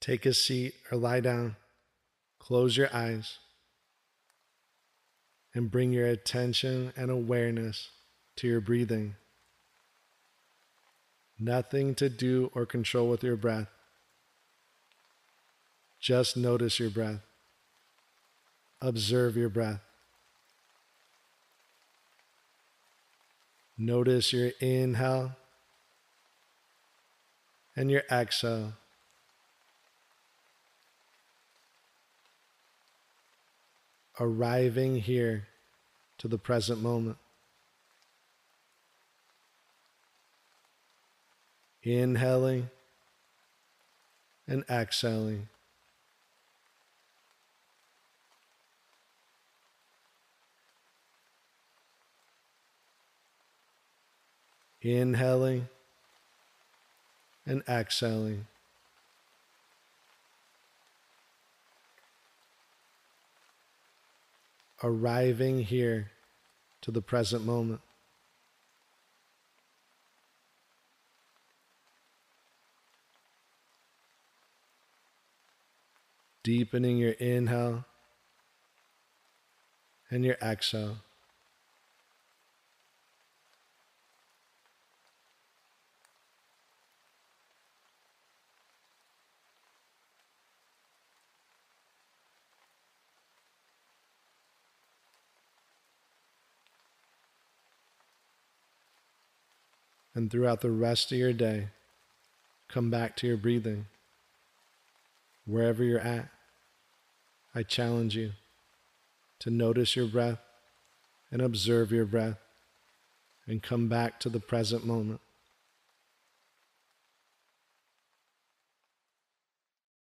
Take a seat or lie down. Close your eyes. And bring your attention and awareness to your breathing. Nothing to do or control with your breath. Just notice your breath. Observe your breath. Notice your inhale and your exhale. Arriving here to the present moment. Inhaling and exhaling. Inhaling and exhaling. Arriving here to the present moment. Deepening your inhale and your exhale. And throughout the rest of your day, come back to your breathing. Wherever you're at, I challenge you to notice your breath and observe your breath and come back to the present moment.